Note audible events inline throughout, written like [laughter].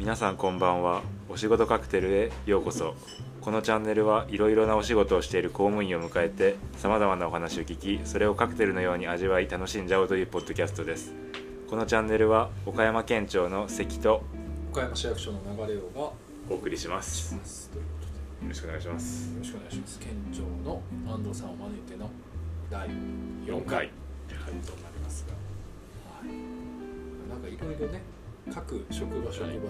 皆さんこんばんは。お仕事カクテルへようこそ。このチャンネルはいろいろなお仕事をしている公務員を迎えてさまざまなお話を聞きそれをカクテルのように味わい楽しんじゃおうというポッドキャストです。このチャンネルは岡山県庁の関とよ岡山市役所の流れをがお送りします。よますというころしくお願いします。とでよろしくお願いします。県庁の安藤さんを招いての第4 4回回となりますが、はい、なんかいろいろね各職場職場で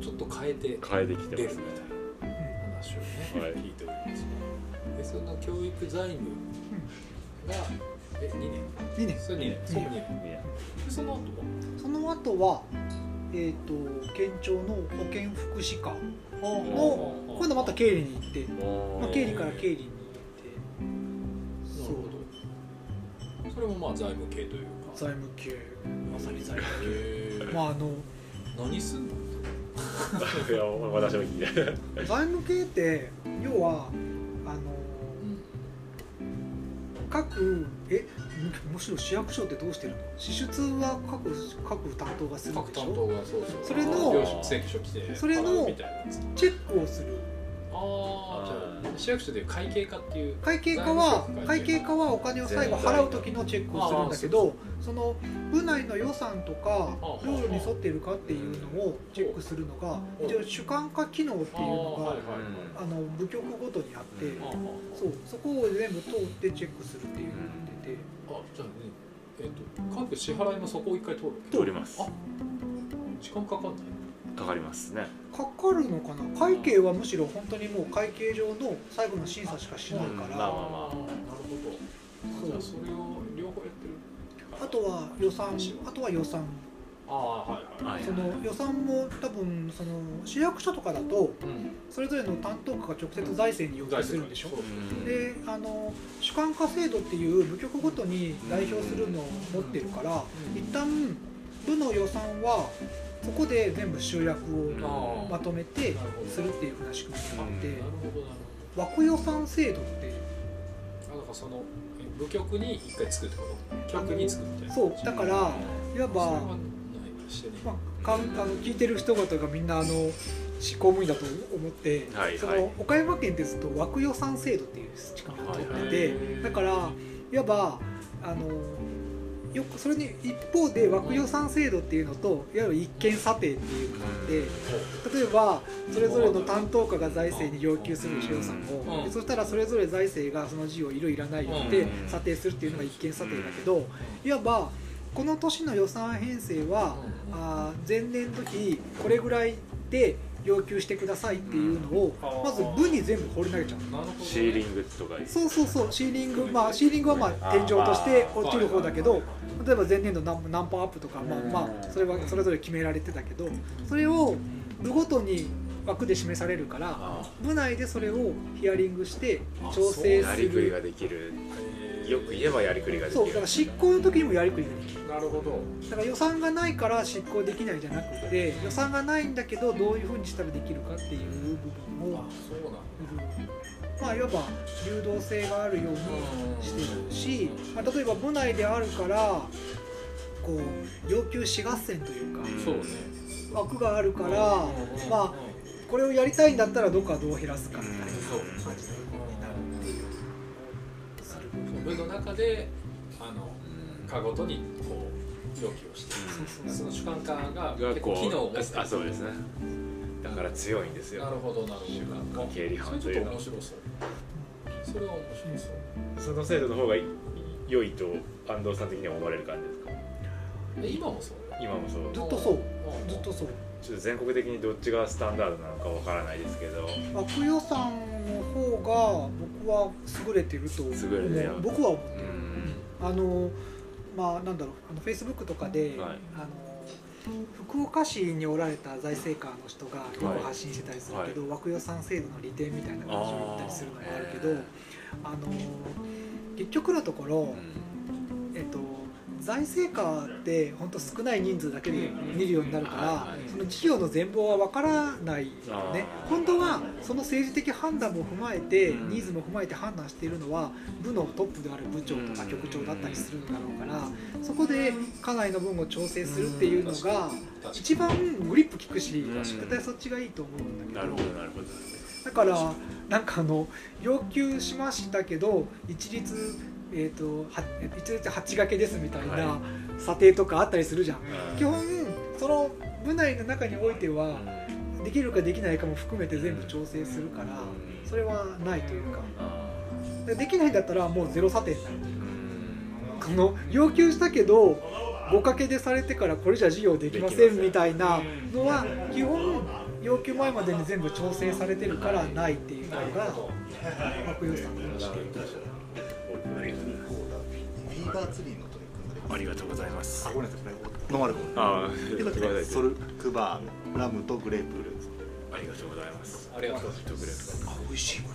ちょっと変えて変えてきて出るみますねたいな話をね、はい。聞いておりますでその教育財務がえ2年。2年。それ2年。そこ2年。その後は？その後はえっ、と県庁の保健福祉課のの今度また経理に行って、まあ、経理から経理になるほど。それもまあ財務系というか財務系。まさに財務系。まああの何すんの？[laughs] いや私も聞いて。財務系って要はあの各えむむしろ市役所ってどうしてるの？支出は各各担当がするでしょ？当がそうそう。それの領収請求書来てそれのチェックをする。あ市役所で会計課っていう会計課は会計課。はお金を最後払う時のチェックをするんだけどその部内の予算とかあルールに沿っているかっていうのをチェックするのが一応主管化機能っていうのがあの部局ごとにあってそうそこを全部通ってチェックするっていうのをやってて。ああじゃあねえっ、と各支払いもそこを一回通る通ります。あ時間かかんないかかりますね。かかるのかな？会計はむしろ本当にもう会計上の最後の審査しかしないかまあまらあなるほどじゃあそれを両方やってる。あとは予算あとは予算。ああはいはい。はいその予算も多分その市役所とかだとうん。それぞれの担当課が直接財政に要求するんでしょ？そううん。であの主管化制度っていう部局ごとに代表するのを持ってるから一旦部の予算はそこで全部集約うんをまとめてするっていうふうな仕組みがあってなるほどなるほど枠予算制度ってあだからそのえ部局に一回作るってこと？局に作るみたいな。そうだからいわばまあ、かんあの聞いてる人々がみんなあの市公務員だと思って、そはいはい。の岡山県ってずっと枠予算制度っていう仕組みを取ってて、はい。だからいわばあのよくそれに一方で枠予算制度っていうのといわゆる一見査定っていうのがあって例えばそれぞれの担当課が財政に要求する予算を、うん。でそしたらそれぞれ財政がその事をいるいらないでうん。査定するっていうのが一見査定だけどいわばこの年の予算編成はあー前年度比これぐらいで要求してくださいっていうのをうん。まず部に全部放り投げちゃう。なるほどね。シーリングとかそうそうそうシーリングまあシーリングはまあ天井として落ちる方だけど例えば前年度何何パーアップとかまあまあそれはそれぞれ決められてたけどそれを部ごとに枠で示されるからあ部内でそれをヒアリングしてあ調整すやりくりがるできるへーよく言えばやりくりができる。そうだから執行の時にもやりくりができる。なるほど。だから予算がないから執行できないじゃなくて予算がないんだけどどういうふうにしたらできるかっていう部分をあそうなんだ。まあいわば流動性があるようにしてるし、まあ、例えば部内であるからこう要求し合戦というかうんそうね。枠があるからまあこれをやりたいんだったらどこはどう減らすかみたいな感じになるっていうする部の中であの課ごとにこう要求をしてその主管課がが結構こ機能を持っあそうですね。だから強いんですよ。なるほどなる主ほど。経理班それちょっという。のはと面白そうそれは面白そう。その制度の方が良いと安藤さん的には思われる感じですか？え今もそう？今もそう。ずっとそう。あずっとそう。ちょっと全国的にどっちがスタンダードなのかわからないですけど。枠予算の方が僕は優れてると僕は思ううん。あのまあなんだろう。あのフェイスブックとかで、はい。あの福岡市におられた財政官の人がよく発信してたりするけど、枠予算制度の利点みたいな感じを言ったりするのがあるけどあの結局のところ、えっと、財政下って本当少ない人数だけで見るようになるから、その事業の全貌は分からないよね。本当はその政治的判断も踏まえて、うん。ニーズも踏まえて判断しているのは部のトップである部長とか局長だったりするんだろうからそこで課外の分を調整するっていうのが一番グリップ効くしうん。絶対そっちがいいと思うんだけど。なるほどなるほど。だからなんかあの要求しましたけど一律えー、とは一律8掛けですみたいなは査定とかあったりするじゃん。うん。基本その部内の中においてはうん。できるかできないかも含めて全部調整するからそれはないというか。あでできないんだったらもうゼロ査定になる。この要求したけど5掛けでされてからこれじゃ事業できませんみたいなのは基本要求前までに全部調整されてるからないっていうのが悪予算のビーバーツリーの取り組んでありがとうございます。あごめんなさい。ノンアルコールああソルクバーラムとグレープ。フルーツありがとうございます。ありがとうございます。グレープあ美味しいこ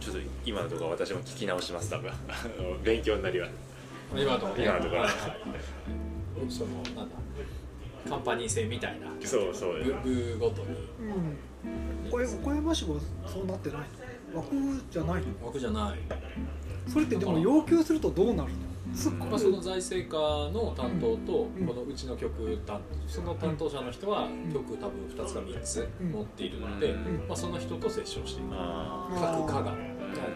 ちょっと今のところ私も聞き直します。多分。勉強になります。今のところ今のところ。そのなんだ。カンパニー制みたい。なそうそうごとに。うんこれ岡山市はそうなってないの？枠じゃないの？枠じゃない。それってでも要求するとどうなるの？すっごいまあ、その財政課の担当と、うん。このうちの局担その担当者の人はん。局多分2つか3つうん。持っているので、うん。まあ、その人と折衝していく。あ各課が。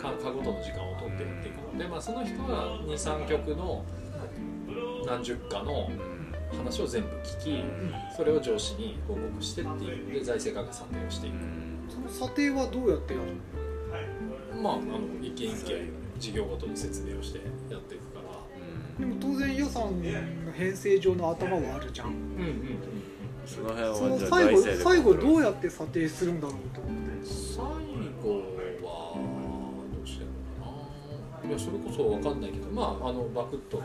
課課ごとの時間を取ってやっていくので、まあ、その人は23局の何十かの話を全部聞きそれを上司に報告してっていう。で財政課が査定をしていく、その査定はどうやってやるの？まああの一件一件事業ごとに説明をしてやっていくから。でも当然予算の編成上の頭はあるじゃん。うんうんうんその辺はそのじゃあ最後財政で最後どうややって査定するんだろうと思って。最後はどうしてるのかな。いやそれこそ分かんないけどまああのバクッと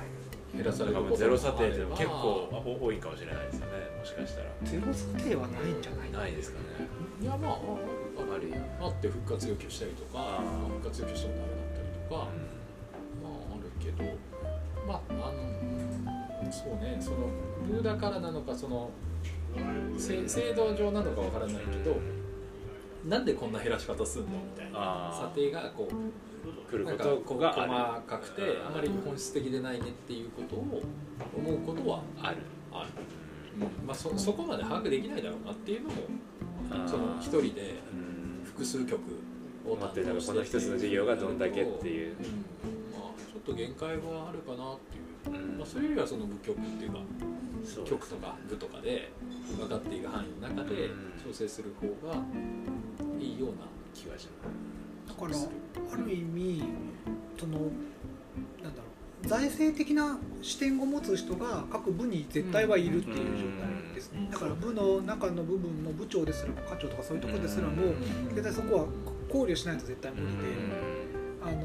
減らされるゼロ査定って結構お多いかもしれないですよね。もしかしたら。ゼロ査定はないんじゃない？ないですかね。いやまああるよあって復活要求したりとか復活要求してもダメだったりとか、まああるけどまああのそうね。そのルーだからなのかそのせ制度上なのかわからないけどなんでこんな減らし方すんの？みたいな。査定がこう来ることが細かくてあまり本質的でないねっていうことを思うことはある。ある、うん。まあ、そそこまで把握できないだろうなっていうのもその一人でうん。複数局を担当しててたらこの一つの事業がどんだけっていう。うん。まあ、ちょっと限界はあるかなっていう、うん。まあ、それよりはその部局っていうかそうです局とか部とかで分かっていく範囲の中でうん。調整する方がいいような気がしだからある意味そのなんだろう財政的な視点を持つ人が各部に絶対はいるっていう状態ですね。だから部の中の部分の部長ですらも課長とかそういうところですらも絶対そこは考慮しないと絶対無理であの、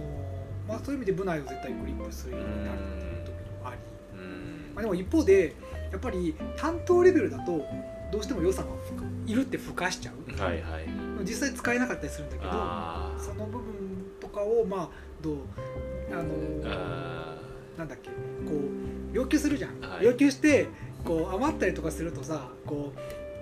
まあ、そういう意味で部内を絶対グリップするようになるっていう時もあり、うん。まあ、でも一方でやっぱり担当レベルだとどうしても予算がいるって付加しちゃう。はいはい実際使えなかったりするんだけどあその部分とかをまあどうあのーあなんだっけこう要求するじゃん、はい。要求してこう余ったりとかするとさこ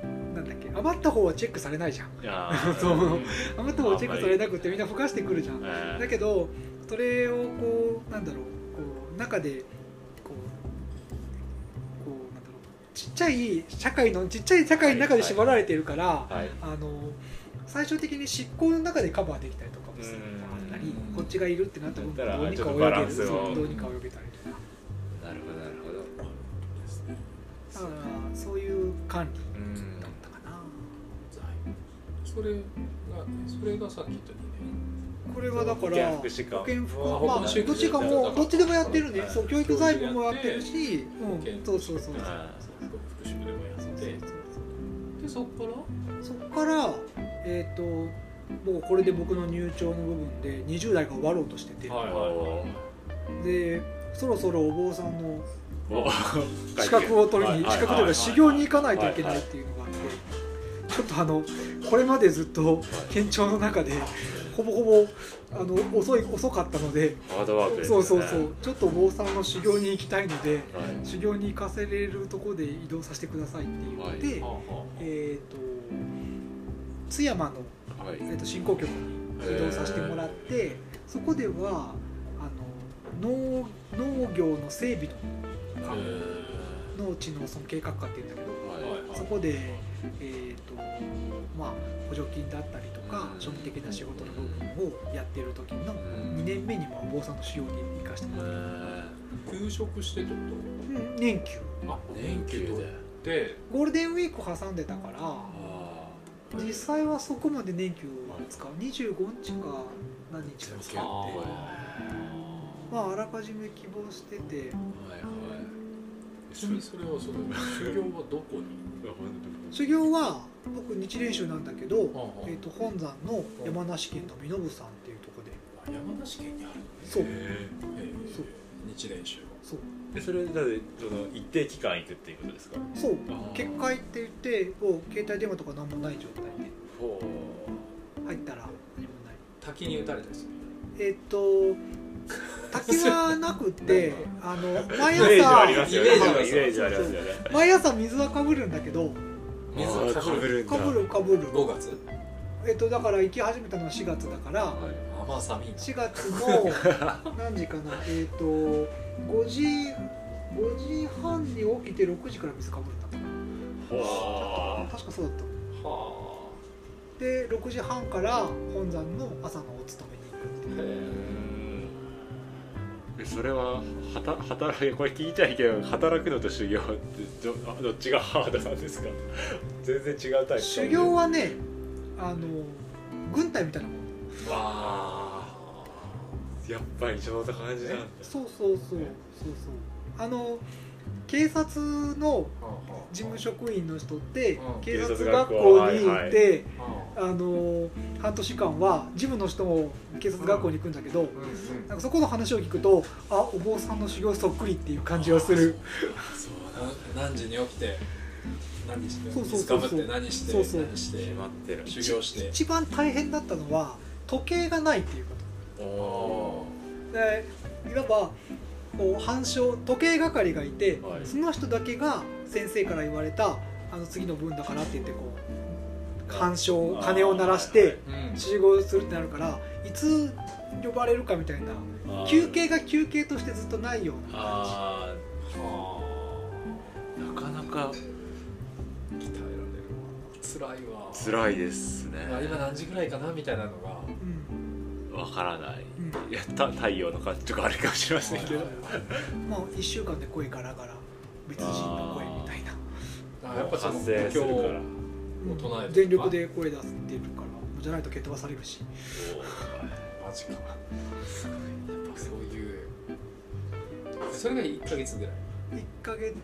うなんだっけ余った方はチェックされないじゃん。[laughs] そう。余った方はチェックされなくてみんな付加してくるじゃん。だけどそれをこうなんだろうこう中でこうこうなんだろうちっちゃい社会のちっちゃい社会の中で縛られてるから、はい。あの最終的に執行の中でカバーできたりとかもする。あったりうんこっちがいるってなったらどうにか泳げるそうどうにか。泳げたりとかなるほどなるほど。だからそういう管理うんだったかな。それがそれがさっき言った2これはだから保健福まあどっちかもどっちでもやってるねはい。そう教育財務もやってるしそうそうそうそうあ年復習でもやって。でそっから？そこからえっ、と僕これで僕の入庁の部分で20代が終わろうとしてて、はいーおでそろそろお坊さんのーお [laughs] 資格を取りにはい資格というか修行に行かないといけないっていうのがあって。ちょっとあのこれまでずっと県庁の中でほぼほぼあの遅い遅かったので。ハードワークですそうそうそう。ちょっと坊さんの修行に行きたいのではい。修行に行かせれるところで移動させてくださいって言って、はあはえっ、と津山の、はい。えー、と振興局に移動させてもらってそこではあの農農業の整備あの農地のその計画課っていうんだけどはい。はいそこで、えーとまあ、補助金だったりとかうん。庶務的な仕事の部分をやってる時のうん。2年目にまあ坊さんの修行に行かせてもらって、休職してってこうん。年休。とあ年休で。でゴールデンウィーク挟んでたからあ実際はそこまで年休は使う？25日か何日か使って。まああらかじめ希望してて。はいはい。ちなみにそれはその修行はどこに？修行は僕日蓮宗なんだけど、えー、と本山の山梨県の身延山っていうところで。あ山梨県にあるそう。へえー。そう。日蓮宗そう。えそれだってその一定期間行くっていうことですか？そう。結界って言ってこう携帯電話とか何もない状態で。ほ入ったら何もない。滝に打たれたりする？えっ、と [laughs] 滝はなくてあの毎イメージはあり朝ますよね。イメージありますよね。毎朝水はかぶるんだけど。水はかぶるかぶるかぶる。5月？えっ、とだから行き始めたのは4月だからはい。あまあ寒いな。4月の [laughs] 何時かなえっ、と5時5時半に起きて6時から水かぶるんだった。かなほ確かそうだった。はで6時半から本山の朝のお勤めに行くってそれははた働い [laughs] これ聞いちゃいけど働くのと修行ってどあどっちがハードなんですか？[laughs] 全然違うタイプ修行はねあの軍隊みたいなもんえわあやっぱりちょうど感じなんだ。そうそうそうそうそう。あの警察の事務職員の人ってうん警察学学校校に行っはいてはあの半年間は事務の人も警察学校に行くんだけどなんかそこの話を聞くとあお坊さんの修行そっくりっていう感じがする。な何時に起きて何してそうそうそう何してそうそう。何して決まってる。修行して。一番大変だったのは時計がないっていうこおとでいわばこう反証時計係がいて、はい。その人だけが先生から言われたあの次の分だからって言ってこう反証鐘を鳴らしてうん。集合するってなるからいつ呼ばれるかみたいなー休憩が休憩としてずっとないような感あはー。なかなか辛いわ。辛いですね。まあ今何時ぐらいかなみたいなのが。じ、うん。わからない。うん。いやた太陽の感じとかあるかもしれませんけど。まあ1週間で声ガラガラ。別人の声みたいな。あやっぱその発生するから。唱える全力で声出してるから。じゃないと蹴飛ばされるし。マジか。やっぱそういう。それが1か月ぐらい。1ヶ月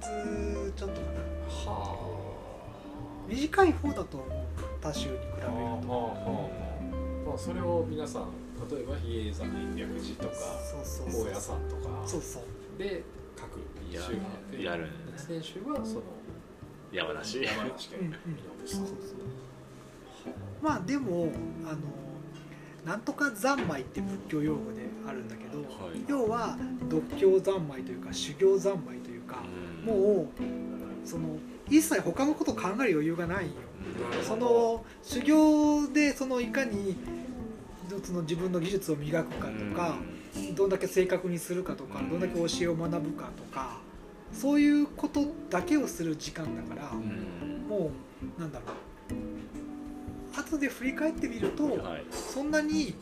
ちょっとかな。は短い方だと思う他州に比べると。あまあそれを皆さん例えば比叡山延暦寺とか高野山とかそうそう。で各や州があってやる。一年州はその山梨。山梨県まあでもあのなんとか三昧って仏教用語であるんだけど、はい。要は独協三昧というか修行三昧というか、もうその一切他のこと考える余裕がないよ。うんその修行でそのいかにその自分の技術を磨くかとか、どんだけ正確にするかとかうん。どんだけ教えを学ぶかとかそういうことだけをする時間だから、うん。もうなんだろう後で振り返ってみると、はい。そんなに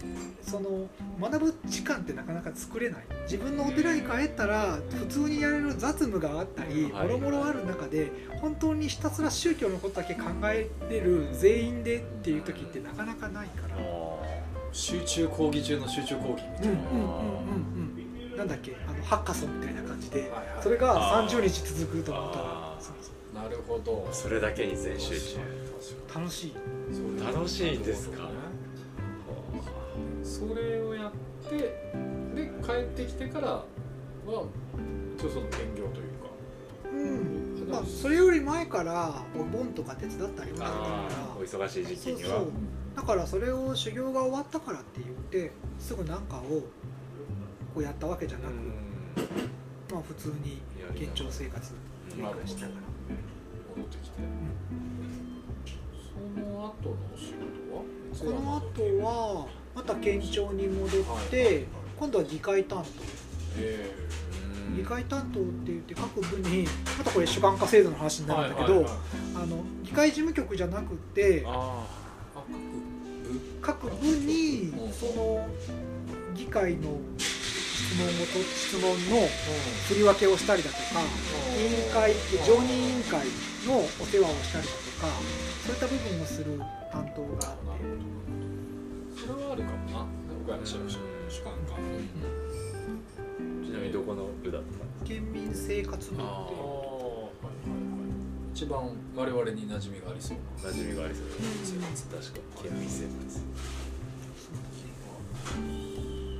その学ぶ時間ってなかなか作れない。自分のお寺に帰ったら普通にやれる雑務があったりはい。もろもろある中で本当にひたすら宗教のことだけ考えれる全員でっていう時ってなかなかないから。集中講義中の集中講義みたいな、うんうんうんうんうん。なんだっけあのハッカソンみたいな感じで。それがあー。30日続くと思ったら。あー。そうそうなるほど。それだけに全集中楽しい。楽しいんですか？それをやってで帰ってきてからは一応その兼業というか。うん。まあそれより前からお盆とか手伝ったりもしてたあかあお忙しい時期には。らそうそう。だからそれを修行が終わったからって言ってすぐ何かをこうやったわけじゃなく、まあ普通に現状生活うん繰り返しながら。戻ってきて後のお仕事は？この後はまた県庁に戻って今度は議会担え当議会担当って言って各部にまたこれ主観化制度の話にえなるんだけどあの議会事務局じゃなくて各部。にうん。その議会の質問をと質問の振り分けをしたりだとか委員会常任委員会のお世話をしたりだとかそういった部分をする担当があってそれはあるかもな岡山市役所の主管官ちなみにどこの部だった県民生活部っていう一番我々に馴染みがありそうな馴染みがありそう生活確か県民生活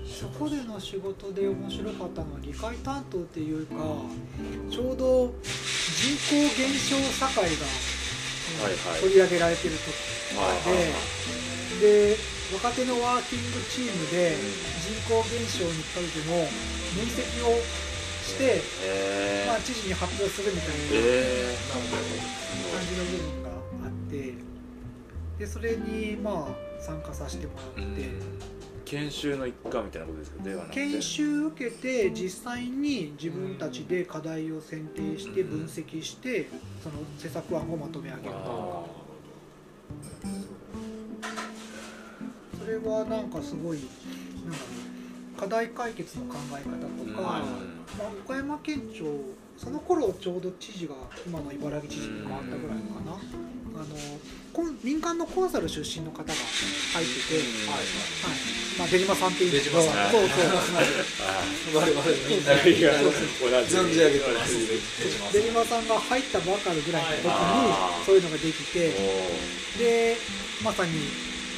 そこでの仕事で面白かったのは議会担当っていうかちょうど人口減少社会が取り上げられてる時はいはいで若手のワーキングチームで人口減少に対しての分析をして、えまあ、知事に発表するみたいなえ感じの部分があってでそれにまあ参加させてもらって。研修の一環みたいなことですか？ではなくて。研修受けて実際に自分たちで課題を選定してうん分析してその施策案をまとめ上げるあそれはなんかすごいなんか課題解決の考え方とか、まあ、岡山県庁その頃ちょうど知事が今の茨城知事に変わったぐらいかな、あの民間のコンサル出身の方が入ってて、はい。はい。まあ、出島さんっていうんですけど出島さんそう。そう我々みんなあいや存同じじ上げてます出島さんが入ったばかりぐらいの時にそういうのができておでまさに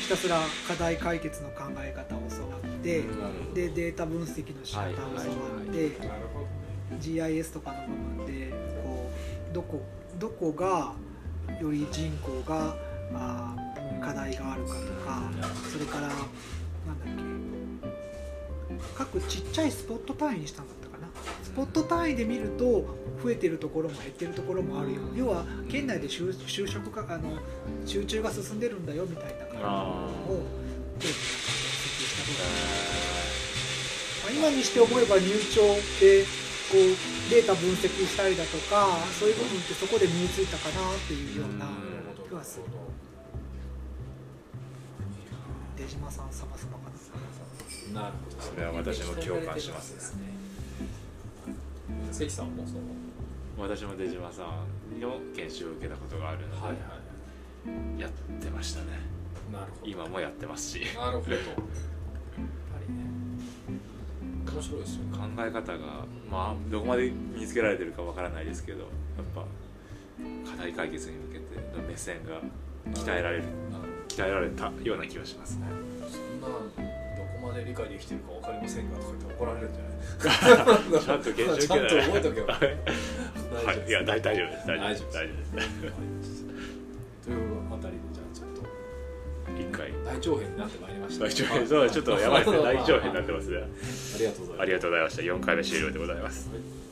ひたすら課題解決の考え方を教わってーでデータ分析の仕方を教わってなるほど GIS とかの部分でこうどこどこがより人口があー課題があるかとかそれからなんだっけ各ちっちゃいスポット単位にしたんだったかな。スポット単位で見ると増えてるところも減ってるところもあるよ。要は県内で就就職があの集中が進んでるんだよみたいな感じのあを定期分析した部分まあ今にして思えば入庁でこうデータ分析したりだとかそういう部分ってそこで身についたかなっていうようなうん。気はする。出島さん様々かな。なるほど。それは私も共感しますね。関さんもその私も出島さんの研修を受けたことがあるので、はいはい。やってましたね。なるほど。今もやってますし。なるほど面白いですよね。考え方がまあどこまで身につけられてるかわからないですけどやっぱ課題解決に向けての目線が鍛えられる鍛えられたような気がしますね。そんなどこまで理解できてるか分かりませんがとか言って怒られるんじゃない [laughs] ちゃんと研修受けちゃんと覚えとけば。はい。い。や大大丈夫です。大丈夫です。大大丈夫です。とい。う大長編になってまいりました。大長編。そうちょっとやばいですね。[laughs] 大長編になってますね。ありがとうございます。ありがとうございました。4回目終了でございます。はい